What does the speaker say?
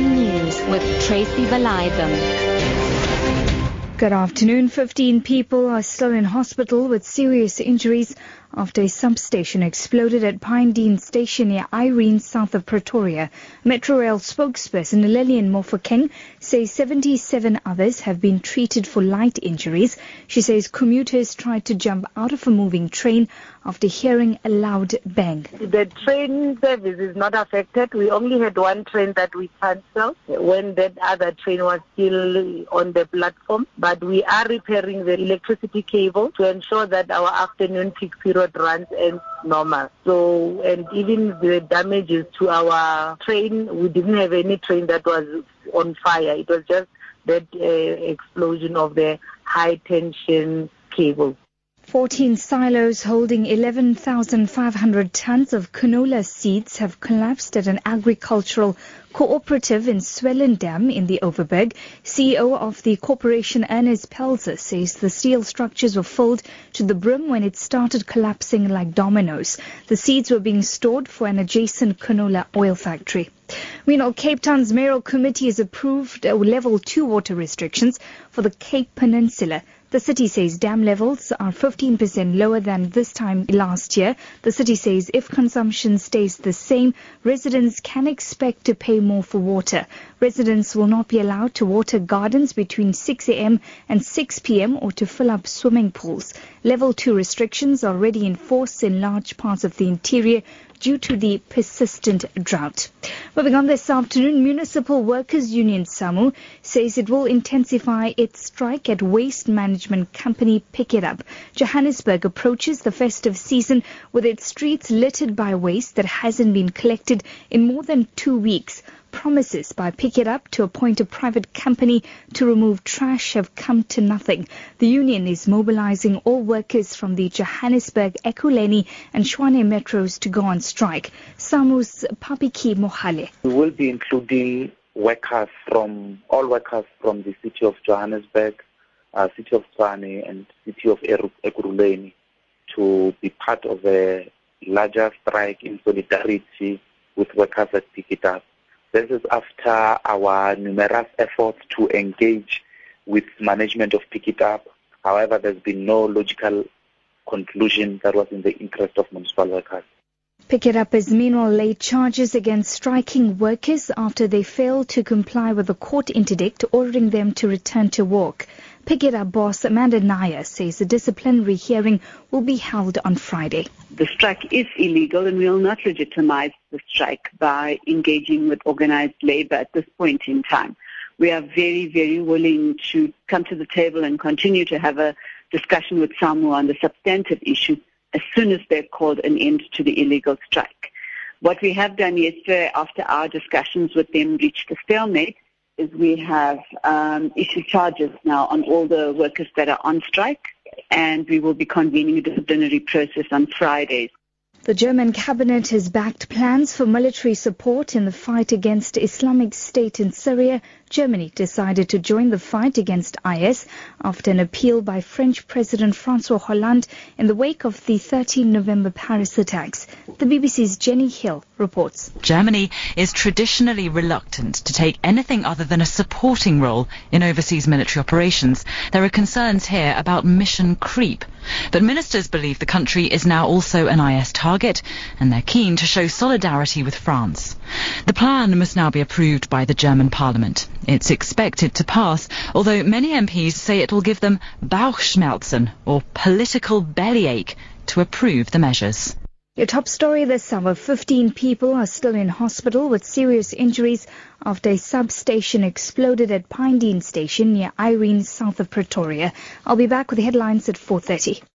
News with Tracy Valiathan. Good afternoon. 15 people are still in hospital with serious injuries after a substation exploded at Pinedene Station near Irene, south of Pretoria. Metrorail spokesperson Lillian Mofokeng says 77 others have been treated for light injuries. She says commuters tried to jump out of a moving train after hearing a loud bang. The train service is not affected. We only had one train that we cancelled when that other train was still on the platform. But we are repairing the electricity cable to ensure that our afternoon peak period runs as normal. So, and even the damages to our train, we didn't have any train that was on fire. It was just that uh, explosion of the high tension cable. 14 silos holding 11,500 tons of canola seeds have collapsed at an agricultural cooperative in Swellendam in the Overberg. CEO of the corporation, Ernest Pelzer, says the steel structures were filled to the brim when it started collapsing like dominoes. The seeds were being stored for an adjacent canola oil factory. Meanwhile, Cape Town's mayoral committee has approved uh, level 2 water restrictions for the Cape Peninsula. The city says dam levels are 15% lower than this time last year. The city says if consumption stays the same, residents can expect to pay more for water. Residents will not be allowed to water gardens between 6 a.m. and 6 p.m. or to fill up swimming pools. Level 2 restrictions are already in force in large parts of the interior due to the persistent drought. Moving on this afternoon, Municipal Workers Union SAMWU says it will intensify its strike at waste management company Pikitup. Johannesburg approaches the festive season with its streets littered by waste that hasn't been collected in more than two weeks. Promises by Pikitup to appoint a private company to remove trash have come to nothing. The union is mobilizing all workers from the Johannesburg, Ekurhuleni and Tshwane metros to go on strike. SAMWU's Papiki Mohale. We will be including workers from, all workers from the city of Johannesburg, uh, city of Tshwane and city of Ekurhuleni to be part of a larger strike in solidarity with workers at Pikitup. This is after our numerous efforts to engage with management of Pikitup. However, there's been no logical conclusion that was in the interest of municipal workers. Pikitup has meanwhile laid charges against striking workers after they failed to comply with a court interdict ordering them to return to work. Up boss Amanda Nair says a disciplinary hearing will be held on Friday. The strike is illegal and we will not legitimize the strike by engaging with organized labor at this point in time. We are very, very willing to come to the table and continue to have a discussion with SAMWU on the substantive issue as soon as they've called an end to the illegal strike. What we have done yesterday after our discussions with them reached a stalemate is we have um, issued charges now on all the workers that are on strike and we will be convening a disciplinary process on Fridays. The German cabinet has backed plans for military support in the fight against Islamic State in Syria. Germany decided to join the fight against IS after an appeal by French President Francois Hollande in the wake of the 13 November Paris attacks. The BBC's Jenny Hill reports. Germany is traditionally reluctant to take anything other than a supporting role in overseas military operations. There are concerns here about mission creep. But ministers believe the country is now also an IS target and they're keen to show solidarity with France. The plan must now be approved by the German parliament. It's expected to pass, although many MPs say it will give them Bauchschmerzen or political bellyache to approve the measures. Your top story this summer 15 people are still in hospital with serious injuries after a substation exploded at Pinedene Station near Irene, south of Pretoria. I'll be back with the headlines at 4.30.